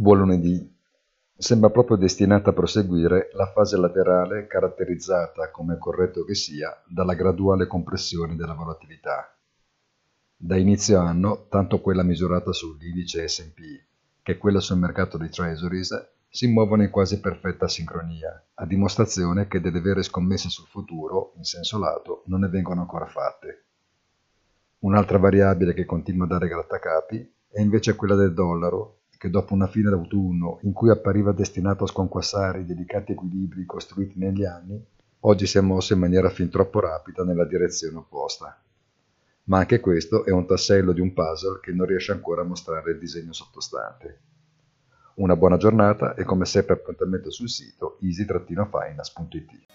Buon lunedì. Sembra proprio destinata a proseguire la fase laterale caratterizzata, come corretto che sia, dalla graduale compressione della volatilità. Da inizio anno, tanto quella misurata sull'indice S&P che quella sul mercato dei treasuries si muovono in quasi perfetta sincronia, a dimostrazione che delle vere scommesse sul futuro, in senso lato, non ne vengono ancora fatte. Un'altra variabile che continua a dare grattacapi è invece quella del dollaro, che dopo una fine d'autunno in cui appariva destinato a sconquassare i delicati equilibri costruiti negli anni, oggi si è mosso in maniera fin troppo rapida nella direzione opposta. Ma anche questo è un tassello di un puzzle che non riesce ancora a mostrare il disegno sottostante. Una buona giornata e come sempre appuntamento sul sito easy-finance.it.